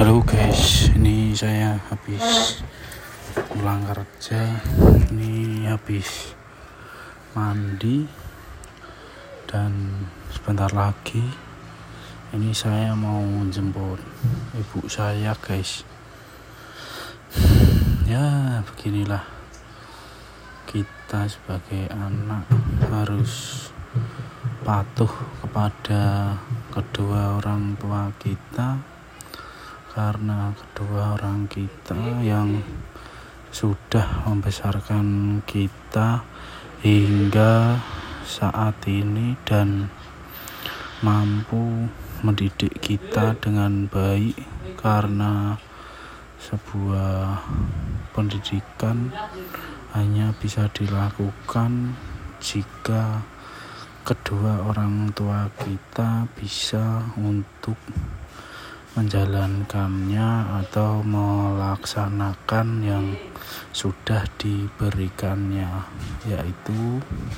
Halo guys, ini saya habis pulang kerja. Ini habis mandi dan sebentar lagi ini saya mau jemput ibu saya guys. Ya, beginilah kita sebagai anak harus patuh kepada kedua orang tua kita karena kedua orang kita yang sudah membesarkan kita hingga saat ini dan mampu mendidik kita dengan baik karena sebuah pendidikan hanya bisa dilakukan jika kedua orang tua kita bisa untuk menjalankannya atau melaksanakan yang sudah diberikannya yaitu